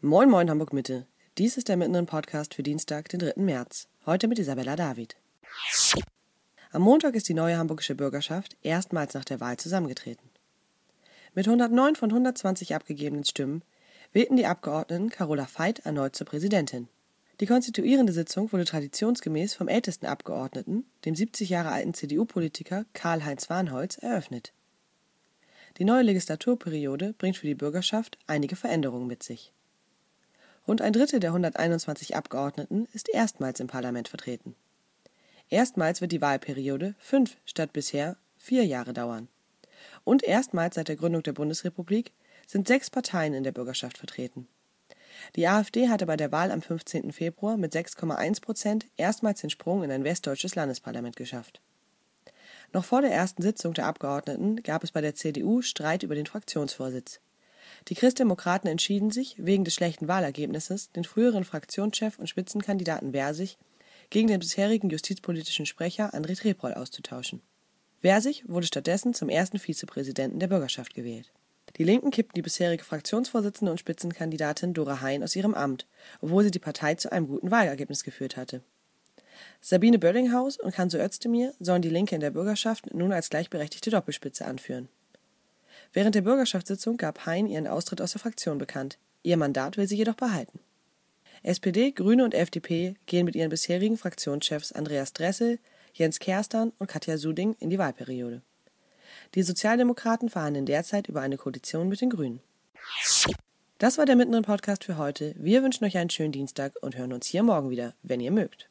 Moin Moin Hamburg Mitte. Dies ist der Mittleren Podcast für Dienstag, den 3. März. Heute mit Isabella David. Am Montag ist die neue hamburgische Bürgerschaft erstmals nach der Wahl zusammengetreten. Mit 109 von 120 abgegebenen Stimmen wählten die Abgeordneten Carola Veit erneut zur Präsidentin. Die konstituierende Sitzung wurde traditionsgemäß vom ältesten Abgeordneten, dem 70 Jahre alten CDU-Politiker Karl-Heinz Warnholz, eröffnet. Die neue Legislaturperiode bringt für die Bürgerschaft einige Veränderungen mit sich. Rund ein Drittel der 121 Abgeordneten ist erstmals im Parlament vertreten. Erstmals wird die Wahlperiode fünf statt bisher vier Jahre dauern. Und erstmals seit der Gründung der Bundesrepublik sind sechs Parteien in der Bürgerschaft vertreten. Die AfD hatte bei der Wahl am 15. Februar mit 6,1 Prozent erstmals den Sprung in ein westdeutsches Landesparlament geschafft. Noch vor der ersten Sitzung der Abgeordneten gab es bei der CDU Streit über den Fraktionsvorsitz. Die Christdemokraten entschieden sich, wegen des schlechten Wahlergebnisses, den früheren Fraktionschef und Spitzenkandidaten Versich gegen den bisherigen justizpolitischen Sprecher André Trepol auszutauschen. Versich wurde stattdessen zum ersten Vizepräsidenten der Bürgerschaft gewählt. Die Linken kippten die bisherige Fraktionsvorsitzende und Spitzenkandidatin Dora Hein aus ihrem Amt, obwohl sie die Partei zu einem guten Wahlergebnis geführt hatte. Sabine Böllinghaus und Kanso Özdemir sollen die Linke in der Bürgerschaft nun als gleichberechtigte Doppelspitze anführen. Während der Bürgerschaftssitzung gab Hein ihren Austritt aus der Fraktion bekannt. Ihr Mandat will sie jedoch behalten. SPD, Grüne und FDP gehen mit ihren bisherigen Fraktionschefs Andreas Dressel, Jens Kerstan und Katja Suding in die Wahlperiode. Die Sozialdemokraten verhandeln derzeit über eine Koalition mit den Grünen. Das war der Mittendrin Podcast für heute. Wir wünschen euch einen schönen Dienstag und hören uns hier morgen wieder, wenn ihr mögt.